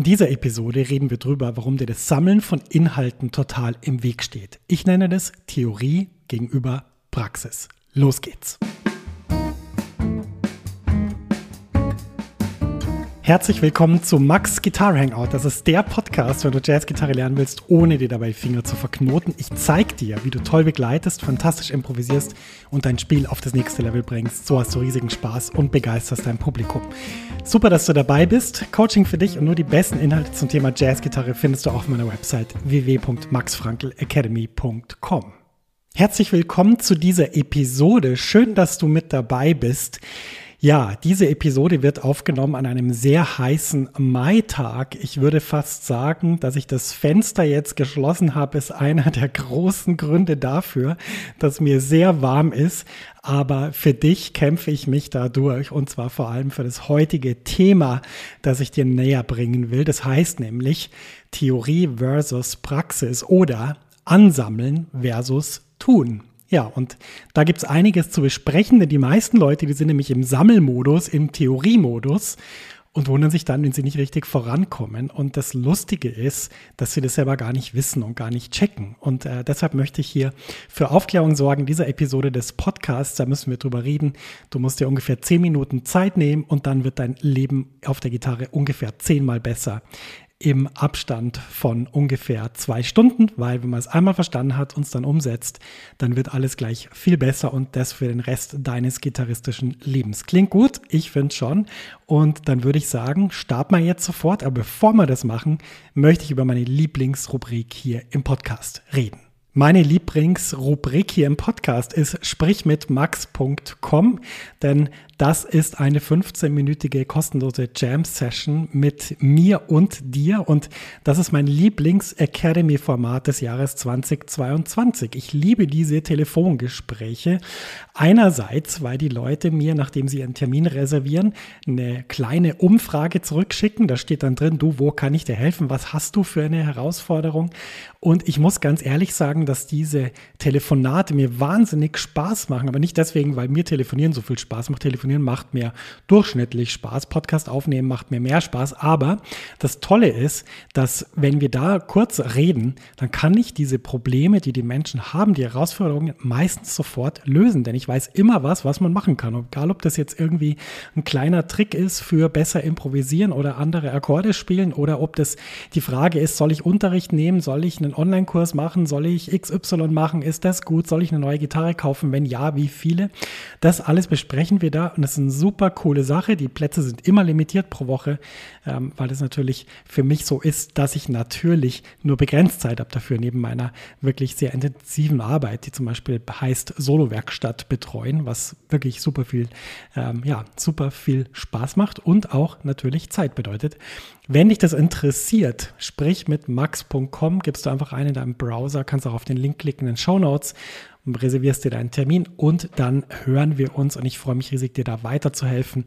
In dieser Episode reden wir darüber, warum dir das Sammeln von Inhalten total im Weg steht. Ich nenne das Theorie gegenüber Praxis. Los geht's. Herzlich willkommen zu Max Guitar Hangout. Das ist der Podcast, wenn du Jazzgitarre lernen willst, ohne dir dabei Finger zu verknoten. Ich zeige dir, wie du toll begleitest, fantastisch improvisierst und dein Spiel auf das nächste Level bringst. So hast du riesigen Spaß und begeisterst dein Publikum. Super, dass du dabei bist. Coaching für dich und nur die besten Inhalte zum Thema Jazzgitarre findest du auf meiner Website www.maxfrankelacademy.com. Herzlich willkommen zu dieser Episode. Schön, dass du mit dabei bist. Ja, diese Episode wird aufgenommen an einem sehr heißen Maitag. Ich würde fast sagen, dass ich das Fenster jetzt geschlossen habe, ist einer der großen Gründe dafür, dass mir sehr warm ist. Aber für dich kämpfe ich mich da durch und zwar vor allem für das heutige Thema, das ich dir näher bringen will. Das heißt nämlich Theorie versus Praxis oder Ansammeln versus Tun. Ja, und da gibt's einiges zu besprechen, denn die meisten Leute, die sind nämlich im Sammelmodus, im Theoriemodus und wundern sich dann, wenn sie nicht richtig vorankommen. Und das Lustige ist, dass sie das selber gar nicht wissen und gar nicht checken. Und äh, deshalb möchte ich hier für Aufklärung sorgen, dieser Episode des Podcasts, da müssen wir drüber reden. Du musst dir ungefähr zehn Minuten Zeit nehmen und dann wird dein Leben auf der Gitarre ungefähr zehnmal besser im Abstand von ungefähr zwei Stunden, weil wenn man es einmal verstanden hat und es dann umsetzt, dann wird alles gleich viel besser und das für den Rest deines gitarristischen Lebens. Klingt gut, ich finde schon. Und dann würde ich sagen, starten wir jetzt sofort. Aber bevor wir das machen, möchte ich über meine Lieblingsrubrik hier im Podcast reden. Meine Lieblingsrubrik hier im Podcast ist Sprich mit Max.com, denn das ist eine 15-minütige kostenlose Jam-Session mit mir und dir. Und das ist mein Lieblings-Academy-Format des Jahres 2022. Ich liebe diese Telefongespräche. Einerseits, weil die Leute mir, nachdem sie einen Termin reservieren, eine kleine Umfrage zurückschicken. Da steht dann drin, du, wo kann ich dir helfen? Was hast du für eine Herausforderung? Und ich muss ganz ehrlich sagen, dass diese Telefonate mir wahnsinnig Spaß machen. Aber nicht deswegen, weil mir telefonieren so viel Spaß macht. Telefonieren telefonieren macht mir durchschnittlich Spaß, Podcast aufnehmen macht mir mehr Spaß. Aber das Tolle ist, dass wenn wir da kurz reden, dann kann ich diese Probleme, die die Menschen haben, die Herausforderungen meistens sofort lösen. Denn ich weiß immer was, was man machen kann. Egal, ob das jetzt irgendwie ein kleiner Trick ist für besser improvisieren oder andere Akkorde spielen oder ob das die Frage ist, soll ich Unterricht nehmen, soll ich einen Online-Kurs machen, soll ich XY machen, ist das gut, soll ich eine neue Gitarre kaufen, wenn ja, wie viele? Das alles besprechen wir da und das ist eine super coole Sache. Die Plätze sind immer limitiert pro Woche, ähm, weil es natürlich für mich so ist, dass ich natürlich nur begrenzt Zeit habe dafür, neben meiner wirklich sehr intensiven Arbeit, die zum Beispiel heißt Solo-Werkstatt betreuen, was wirklich super viel, ähm, ja, super viel Spaß macht und auch natürlich Zeit bedeutet. Wenn dich das interessiert, sprich mit max.com, gibst du einfach ein in deinem Browser, kannst auch auf den Link klicken in den Show Notes reservierst dir deinen Termin und dann hören wir uns und ich freue mich riesig, dir da weiterzuhelfen.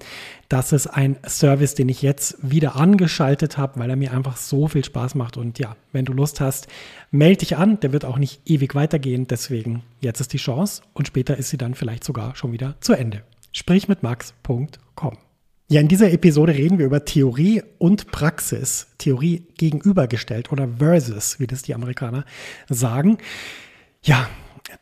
Das ist ein Service, den ich jetzt wieder angeschaltet habe, weil er mir einfach so viel Spaß macht und ja, wenn du Lust hast, melde dich an, der wird auch nicht ewig weitergehen, deswegen jetzt ist die Chance und später ist sie dann vielleicht sogar schon wieder zu Ende. Sprich mit max.com. Ja, in dieser Episode reden wir über Theorie und Praxis. Theorie gegenübergestellt oder versus, wie das die Amerikaner sagen. Ja,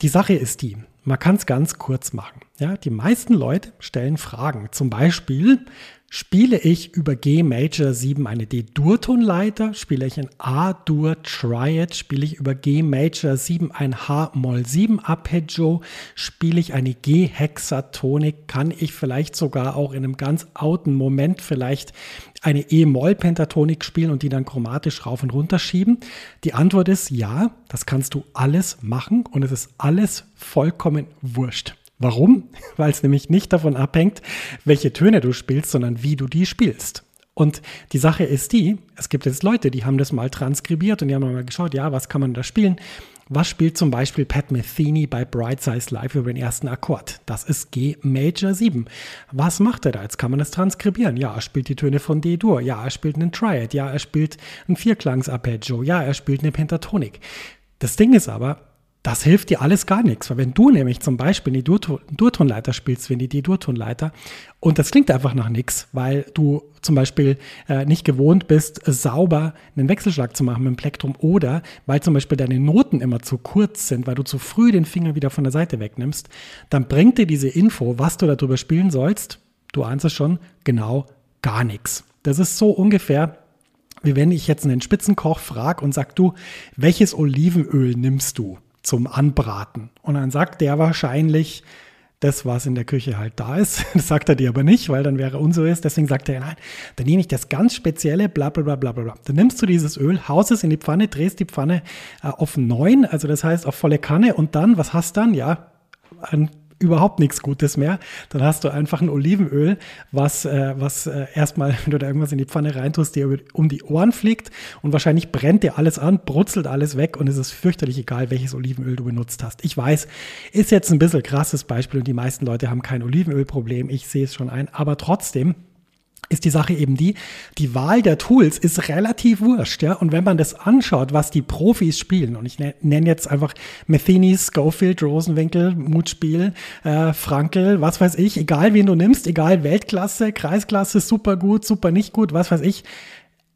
die Sache ist die, man kann es ganz kurz machen. Ja, die meisten Leute stellen Fragen. Zum Beispiel, Spiele ich über G Major 7 eine D-Dur-Tonleiter? Spiele ich ein A-Dur-Triad? Spiele ich über G Major 7 ein H-Moll 7 Arpeggio? Spiele ich eine G-Hexatonik? Kann ich vielleicht sogar auch in einem ganz outen Moment vielleicht eine E-Moll-Pentatonik spielen und die dann chromatisch rauf und runter schieben? Die Antwort ist ja, das kannst du alles machen und es ist alles vollkommen wurscht. Warum? Weil es nämlich nicht davon abhängt, welche Töne du spielst, sondern wie du die spielst. Und die Sache ist die, es gibt jetzt Leute, die haben das mal transkribiert und die haben mal geschaut, ja, was kann man da spielen? Was spielt zum Beispiel Pat Metheny bei Bright Size Live über den ersten Akkord? Das ist G Major 7. Was macht er da? Jetzt kann man das transkribieren. Ja, er spielt die Töne von D-Dur. Ja, er spielt einen Triad. Ja, er spielt ein Vierklangs-Arpeggio. Ja, er spielt eine Pentatonik. Das Ding ist aber, das hilft dir alles gar nichts. Weil wenn du nämlich zum Beispiel die Durtonleiter spielst, wenn die die Durtonleiter, und das klingt einfach nach nichts, weil du zum Beispiel äh, nicht gewohnt bist, sauber einen Wechselschlag zu machen mit dem Plektrum oder weil zum Beispiel deine Noten immer zu kurz sind, weil du zu früh den Finger wieder von der Seite wegnimmst, dann bringt dir diese Info, was du darüber spielen sollst, du ahnst es schon, genau gar nichts. Das ist so ungefähr, wie wenn ich jetzt einen Spitzenkoch frage und sag du, welches Olivenöl nimmst du? Zum Anbraten. Und dann sagt der wahrscheinlich, das, was in der Küche halt da ist. Das sagt er dir aber nicht, weil dann wäre unseriös. Deswegen sagt er, nein, dann nehme ich das ganz spezielle, bla bla bla bla bla. Dann nimmst du dieses Öl, haust es in die Pfanne, drehst die Pfanne äh, auf neun, also das heißt auf volle Kanne und dann, was hast du dann? Ja, ein überhaupt nichts Gutes mehr. Dann hast du einfach ein Olivenöl, was, äh, was äh, erstmal, wenn du da irgendwas in die Pfanne reintust, dir um die Ohren fliegt und wahrscheinlich brennt dir alles an, brutzelt alles weg und es ist fürchterlich egal, welches Olivenöl du benutzt hast. Ich weiß, ist jetzt ein bisschen krasses Beispiel und die meisten Leute haben kein Olivenölproblem. Ich sehe es schon ein, aber trotzdem ist die Sache eben die, die Wahl der Tools ist relativ wurscht, ja. Und wenn man das anschaut, was die Profis spielen, und ich ne-, nenne jetzt einfach Metheny, Schofield, Rosenwinkel, Mutspiel, äh, Frankel, was weiß ich, egal wen du nimmst, egal Weltklasse, Kreisklasse, super gut, super nicht gut, was weiß ich,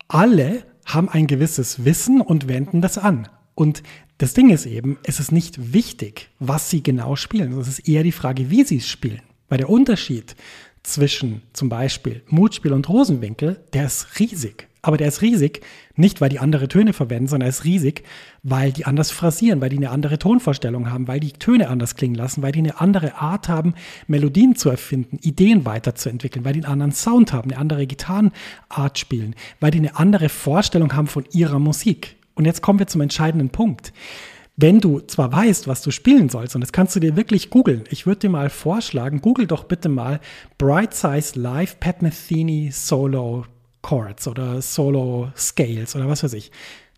alle haben ein gewisses Wissen und wenden das an. Und das Ding ist eben, es ist nicht wichtig, was sie genau spielen. Es ist eher die Frage, wie sie es spielen. Weil der Unterschied zwischen zum Beispiel Mutspiel und Rosenwinkel, der ist riesig. Aber der ist riesig, nicht weil die andere Töne verwenden, sondern er ist riesig, weil die anders phrasieren, weil die eine andere Tonvorstellung haben, weil die Töne anders klingen lassen, weil die eine andere Art haben, Melodien zu erfinden, Ideen weiterzuentwickeln, weil die einen anderen Sound haben, eine andere Gitarrenart spielen, weil die eine andere Vorstellung haben von ihrer Musik. Und jetzt kommen wir zum entscheidenden Punkt wenn du zwar weißt, was du spielen sollst, und das kannst du dir wirklich googeln, ich würde dir mal vorschlagen, google doch bitte mal Bright Size Live Pat Metheny Solo Chords oder Solo Scales oder was weiß ich.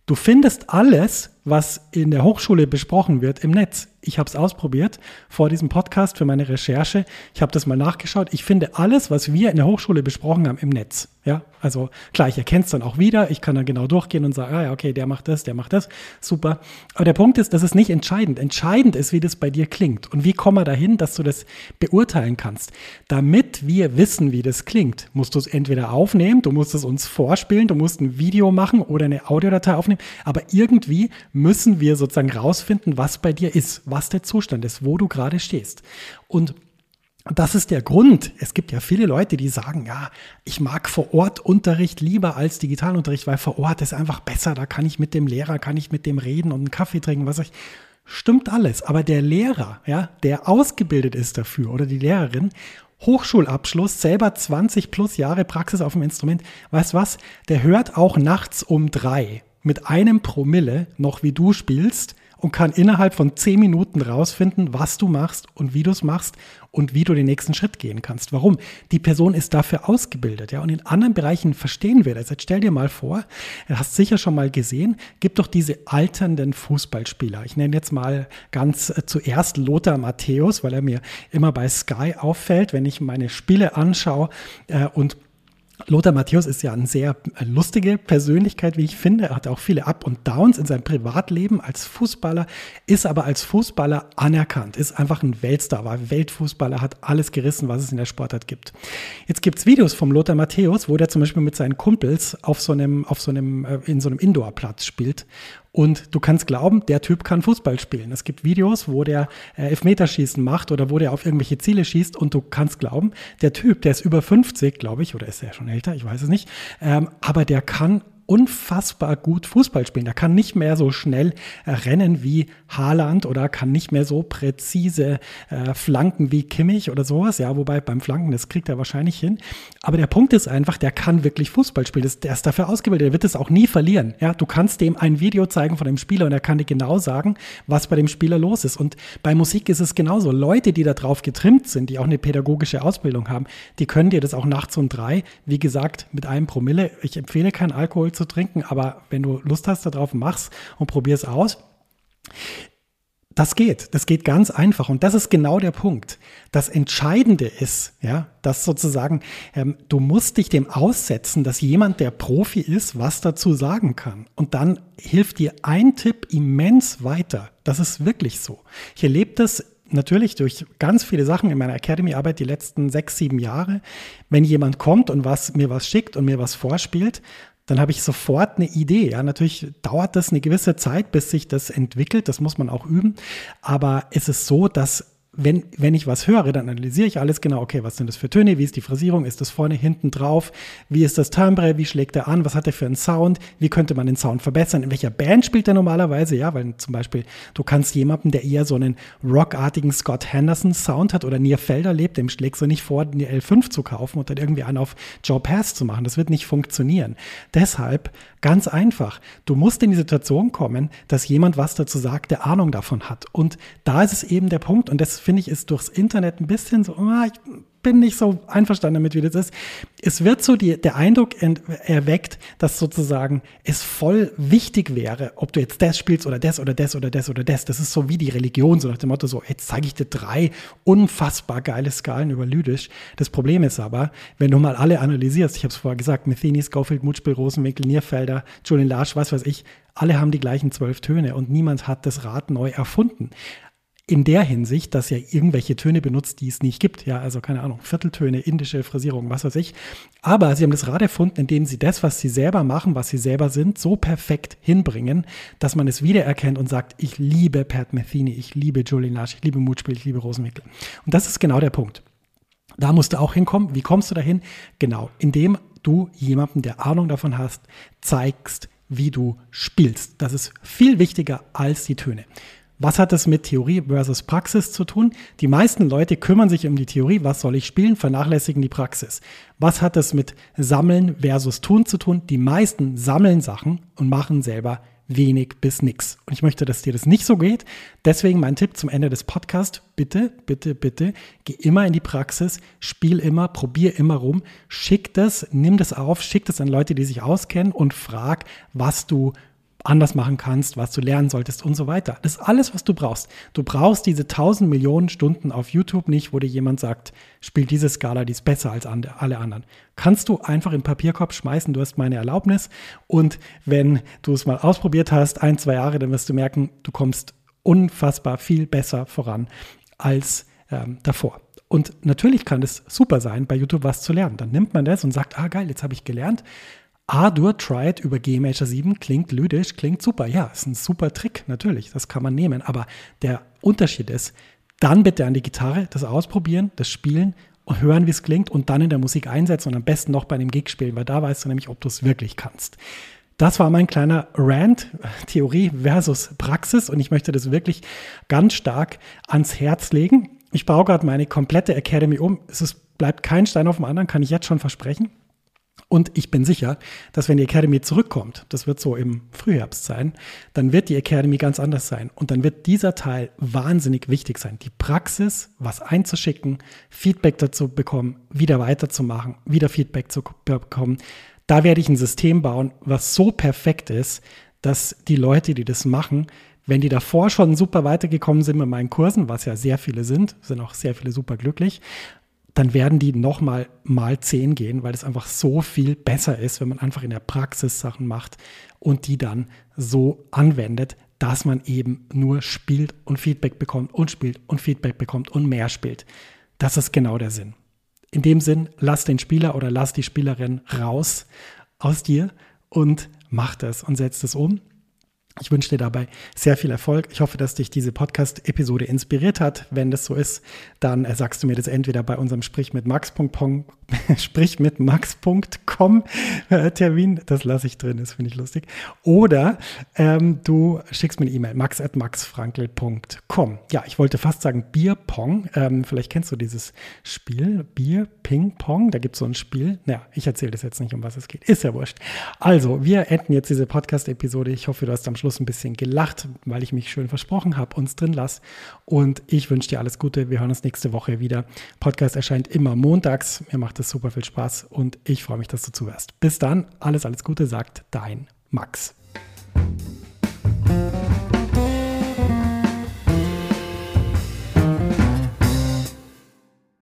Du findest alles, was in der Hochschule besprochen wird, im Netz. Ich habe es ausprobiert vor diesem Podcast für meine Recherche. Ich habe das mal nachgeschaut. Ich finde alles, was wir in der Hochschule besprochen haben, im Netz. Ja, also klar, ich erkenne es dann auch wieder. Ich kann dann genau durchgehen und sagen, ah ja, okay, der macht das, der macht das. Super. Aber der Punkt ist, das ist nicht entscheidend. Entscheidend ist, wie das bei dir klingt. Und wie kommen wir dahin, dass du das beurteilen kannst. Damit wir wissen, wie das klingt, musst du es entweder aufnehmen, du musst es uns vorspielen, du musst ein Video machen oder eine Audiodatei aufnehmen. Aber irgendwie müssen wir sozusagen rausfinden, was bei dir ist, was der Zustand ist, wo du gerade stehst. Und das ist der Grund. Es gibt ja viele Leute, die sagen, ja, ich mag vor Ort Unterricht lieber als Digitalunterricht, weil vor Ort ist einfach besser. Da kann ich mit dem Lehrer, kann ich mit dem reden und einen Kaffee trinken, was ich. Stimmt alles. Aber der Lehrer, ja, der ausgebildet ist dafür oder die Lehrerin, Hochschulabschluss, selber 20 plus Jahre Praxis auf dem Instrument, weißt was? Der hört auch nachts um drei mit einem Promille noch, wie du spielst und kann innerhalb von zehn Minuten rausfinden, was du machst und wie du es machst und wie du den nächsten Schritt gehen kannst. Warum? Die Person ist dafür ausgebildet, ja. Und in anderen Bereichen verstehen wir das. Jetzt stell dir mal vor, du hast sicher schon mal gesehen, gibt doch diese alternden Fußballspieler. Ich nenne jetzt mal ganz äh, zuerst Lothar Matthäus, weil er mir immer bei Sky auffällt, wenn ich meine Spiele anschaue äh, und Lothar Matthäus ist ja eine sehr lustige Persönlichkeit, wie ich finde. Er hat auch viele Up und Downs in seinem Privatleben als Fußballer, ist aber als Fußballer anerkannt, ist einfach ein Weltstar, war Weltfußballer, hat alles gerissen, was es in der Sportart gibt. Jetzt gibt's Videos vom Lothar Matthäus, wo der zum Beispiel mit seinen Kumpels auf so einem, auf so einem, äh, in so einem Indoor-Platz spielt und du kannst glauben, der Typ kann Fußball spielen. Es gibt Videos, wo der äh, Elfmeterschießen macht oder wo der auf irgendwelche Ziele schießt und du kannst glauben, der Typ, der ist über 50, glaube ich, oder ist er schon älter, ich weiß es nicht, ähm, aber der kann unfassbar gut Fußball spielen. Er kann nicht mehr so schnell äh, rennen wie Haaland oder kann nicht mehr so präzise äh, flanken wie Kimmich oder sowas. Ja, wobei beim Flanken, das kriegt er wahrscheinlich hin. Aber der Punkt ist einfach, der kann wirklich Fußball spielen. Der ist dafür ausgebildet. Der wird es auch nie verlieren. Ja, du kannst dem ein Video zeigen von dem Spieler und er kann dir genau sagen, was bei dem Spieler los ist. Und bei Musik ist es genauso. Leute, die da drauf getrimmt sind, die auch eine pädagogische Ausbildung haben, die können dir das auch nachts um drei, wie gesagt, mit einem Promille. Ich empfehle keinen Alkohol zu trinken, aber wenn du Lust hast darauf, mach's und probier's aus. das geht, das geht ganz einfach und das ist genau der Punkt. Das Entscheidende ist, ja, dass sozusagen ähm, du musst dich dem aussetzen, dass jemand, der Profi ist, was dazu sagen kann. Und dann hilft dir ein Tipp immens weiter. Das ist wirklich so. Ich erlebe das natürlich durch ganz viele Sachen in meiner Academy-Arbeit die letzten sechs, sieben Jahre. Wenn jemand kommt und was, mir was schickt und mir was vorspielt, dann habe ich sofort eine Idee. Ja, natürlich dauert das eine gewisse Zeit, bis sich das entwickelt. Das muss man auch üben. Aber es ist so, dass wenn, wenn ich was höre, dann analysiere ich alles genau. Okay, was sind das für Töne? Wie ist die Phrasierung? Ist das vorne, hinten drauf? Wie ist das Timbre? Wie schlägt er an? Was hat er für einen Sound? Wie könnte man den Sound verbessern? In welcher Band spielt er normalerweise? Ja, weil zum Beispiel du kannst jemanden, der eher so einen rockartigen Scott Henderson Sound hat oder Nier Felder lebt, dem schlägst du nicht vor, eine L5 zu kaufen und dann irgendwie einen auf Joe Pass zu machen. Das wird nicht funktionieren. Deshalb ganz einfach. Du musst in die Situation kommen, dass jemand was dazu sagt, der Ahnung davon hat. Und da ist es eben der Punkt und das finde ich, ist durchs Internet ein bisschen so, ah, ich bin nicht so einverstanden damit, wie das ist. Es wird so die, der Eindruck erweckt, dass sozusagen es voll wichtig wäre, ob du jetzt das spielst oder das oder das oder das oder das. Das ist so wie die Religion, so nach dem Motto, so, jetzt zeige ich dir drei unfassbar geile Skalen über Lydisch. Das Problem ist aber, wenn du mal alle analysierst, ich habe es vorher gesagt, Metheny, Schofield, Mutspiel, Rosenwinkel, Nierfelder, Julian Larsch, was weiß ich, alle haben die gleichen zwölf Töne und niemand hat das Rad neu erfunden in der Hinsicht, dass er irgendwelche Töne benutzt, die es nicht gibt. Ja, also keine Ahnung, Vierteltöne, indische Phrasierung, was weiß ich. Aber sie haben das Rad erfunden, indem sie das, was sie selber machen, was sie selber sind, so perfekt hinbringen, dass man es wiedererkennt und sagt, ich liebe Pat Metheny, ich liebe Julian Lasch, ich liebe Mutspiel, ich liebe Rosenwickel. Und das ist genau der Punkt. Da musst du auch hinkommen. Wie kommst du dahin? Genau, indem du jemandem, der Ahnung davon hast, zeigst, wie du spielst. Das ist viel wichtiger als die Töne. Was hat das mit Theorie versus Praxis zu tun? Die meisten Leute kümmern sich um die Theorie, was soll ich spielen, vernachlässigen die Praxis. Was hat das mit Sammeln versus Tun zu tun? Die meisten sammeln Sachen und machen selber wenig bis nix. Und ich möchte, dass dir das nicht so geht. Deswegen mein Tipp zum Ende des Podcasts. Bitte, bitte, bitte, geh immer in die Praxis, spiel immer, probier immer rum, schick das, nimm das auf, schick das an Leute, die sich auskennen und frag, was du anders machen kannst, was du lernen solltest und so weiter. Das ist alles, was du brauchst. Du brauchst diese 1000 Millionen Stunden auf YouTube nicht, wo dir jemand sagt, spiel diese Skala, die ist besser als alle anderen. Kannst du einfach in den Papierkorb schmeißen, du hast meine Erlaubnis. Und wenn du es mal ausprobiert hast, ein, zwei Jahre, dann wirst du merken, du kommst unfassbar viel besser voran als ähm, davor. Und natürlich kann es super sein, bei YouTube was zu lernen. Dann nimmt man das und sagt, ah geil, jetzt habe ich gelernt. A-Dur Tried über G Major 7 klingt lydisch, klingt super. Ja, ist ein super Trick, natürlich, das kann man nehmen. Aber der Unterschied ist, dann bitte an die Gitarre das ausprobieren, das Spielen und hören, wie es klingt und dann in der Musik einsetzen und am besten noch bei einem Gig spielen, weil da weißt du nämlich, ob du es wirklich kannst. Das war mein kleiner Rant, Theorie versus Praxis und ich möchte das wirklich ganz stark ans Herz legen. Ich baue gerade meine komplette Academy um. Es ist, bleibt kein Stein auf dem anderen, kann ich jetzt schon versprechen. Und ich bin sicher, dass wenn die Academy zurückkommt, das wird so im Frühherbst sein, dann wird die Academy ganz anders sein. Und dann wird dieser Teil wahnsinnig wichtig sein. Die Praxis, was einzuschicken, Feedback dazu bekommen, wieder weiterzumachen, wieder Feedback zu bekommen. Da werde ich ein System bauen, was so perfekt ist, dass die Leute, die das machen, wenn die davor schon super weitergekommen sind mit meinen Kursen, was ja sehr viele sind, sind auch sehr viele super glücklich, dann werden die nochmal mal zehn gehen, weil es einfach so viel besser ist, wenn man einfach in der Praxis Sachen macht und die dann so anwendet, dass man eben nur spielt und Feedback bekommt und spielt und Feedback bekommt und mehr spielt. Das ist genau der Sinn. In dem Sinn, lass den Spieler oder lass die Spielerin raus aus dir und mach das und setz das um ich wünsche dir dabei sehr viel Erfolg. Ich hoffe, dass dich diese Podcast-Episode inspiriert hat. Wenn das so ist, dann sagst du mir das entweder bei unserem Sprich mit Max.com, Sprich mit Max.com äh, Termin, das lasse ich drin, das finde ich lustig. Oder ähm, du schickst mir eine E-Mail, max at maxfrankel.com. Ja, ich wollte fast sagen Bierpong. Ähm, vielleicht kennst du dieses Spiel, Bier, Ping Pong. Da gibt es so ein Spiel. Naja, ich erzähle das jetzt nicht, um was es geht. Ist ja wurscht. Also, wir enden jetzt diese Podcast-Episode. Ich hoffe, du hast am Schluss ein bisschen gelacht, weil ich mich schön versprochen habe, uns drin lass. Und ich wünsche dir alles Gute. Wir hören uns nächste Woche wieder. Podcast erscheint immer montags. Mir macht es super viel Spaß und ich freue mich, dass du zuhörst. Bis dann, alles, alles Gute, sagt dein Max.